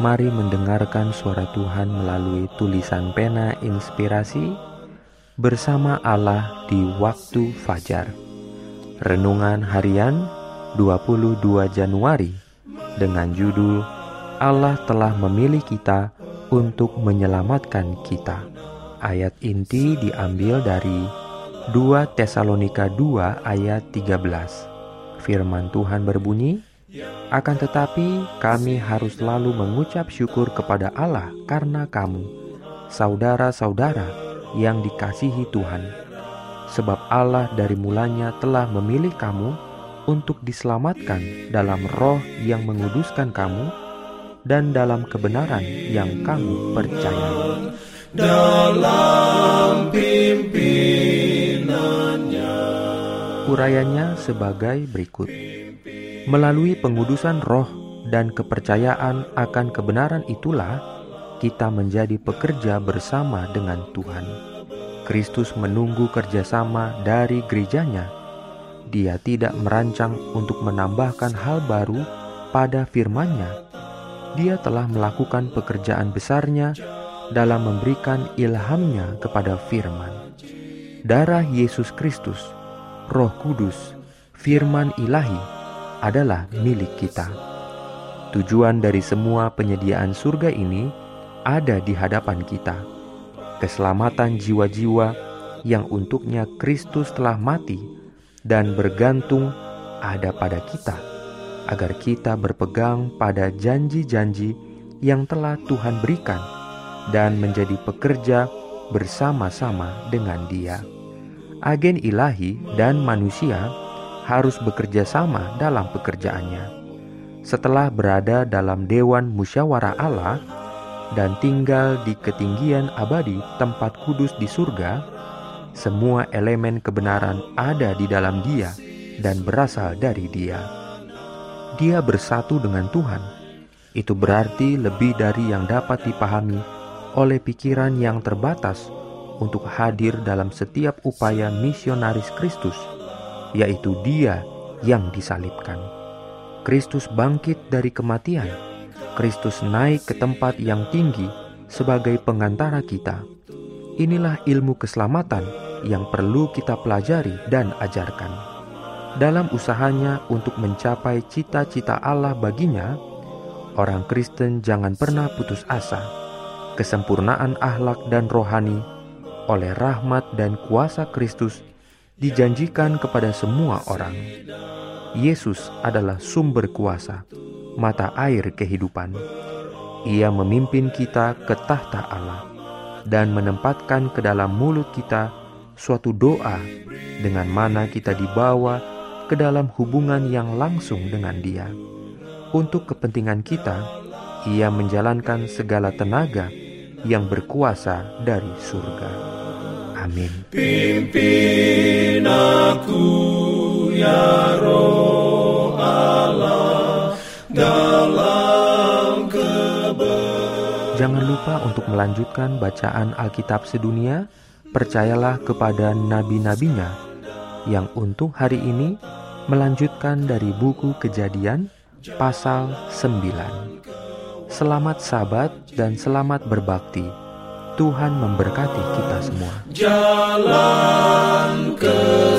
Mari mendengarkan suara Tuhan melalui tulisan pena inspirasi bersama Allah di waktu fajar. Renungan harian 22 Januari dengan judul Allah telah memilih kita untuk menyelamatkan kita. Ayat inti diambil dari 2 Tesalonika 2 ayat 13. Firman Tuhan berbunyi, akan tetapi, kami harus selalu mengucap syukur kepada Allah karena kamu, saudara-saudara yang dikasihi Tuhan, sebab Allah dari mulanya telah memilih kamu untuk diselamatkan dalam roh yang menguduskan kamu dan dalam kebenaran yang kamu percaya. Dalam pimpinannya. Urayanya sebagai berikut Melalui pengudusan roh dan kepercayaan akan kebenaran itulah kita menjadi pekerja bersama dengan Tuhan. Kristus menunggu kerjasama dari gerejanya. Dia tidak merancang untuk menambahkan hal baru pada firman-Nya. Dia telah melakukan pekerjaan besarnya dalam memberikan ilhamnya kepada firman. Darah Yesus Kristus, Roh Kudus, firman ilahi, adalah milik kita. Tujuan dari semua penyediaan surga ini ada di hadapan kita. Keselamatan jiwa-jiwa yang untuknya Kristus telah mati dan bergantung ada pada kita, agar kita berpegang pada janji-janji yang telah Tuhan berikan dan menjadi pekerja bersama-sama dengan Dia. Agen ilahi dan manusia harus bekerja sama dalam pekerjaannya. Setelah berada dalam dewan musyawarah Allah dan tinggal di ketinggian abadi tempat kudus di surga, semua elemen kebenaran ada di dalam Dia dan berasal dari Dia. Dia bersatu dengan Tuhan. Itu berarti lebih dari yang dapat dipahami oleh pikiran yang terbatas untuk hadir dalam setiap upaya misionaris Kristus yaitu Dia yang disalibkan. Kristus bangkit dari kematian. Kristus naik ke tempat yang tinggi sebagai pengantara kita. Inilah ilmu keselamatan yang perlu kita pelajari dan ajarkan. Dalam usahanya untuk mencapai cita-cita Allah baginya, orang Kristen jangan pernah putus asa. Kesempurnaan akhlak dan rohani oleh rahmat dan kuasa Kristus dijanjikan kepada semua orang. Yesus adalah sumber kuasa, mata air kehidupan. Ia memimpin kita ke tahta Allah dan menempatkan ke dalam mulut kita suatu doa dengan mana kita dibawa ke dalam hubungan yang langsung dengan Dia. Untuk kepentingan kita, Ia menjalankan segala tenaga yang berkuasa dari surga. Amin. Pimpin aku ya roh Allah dalam Jangan lupa untuk melanjutkan bacaan Alkitab sedunia. Percayalah kepada nabi-nabinya yang untuk hari ini melanjutkan dari buku Kejadian pasal 9. Selamat sabat dan selamat berbakti. Tuhan memberkati kita semua. Jalan ke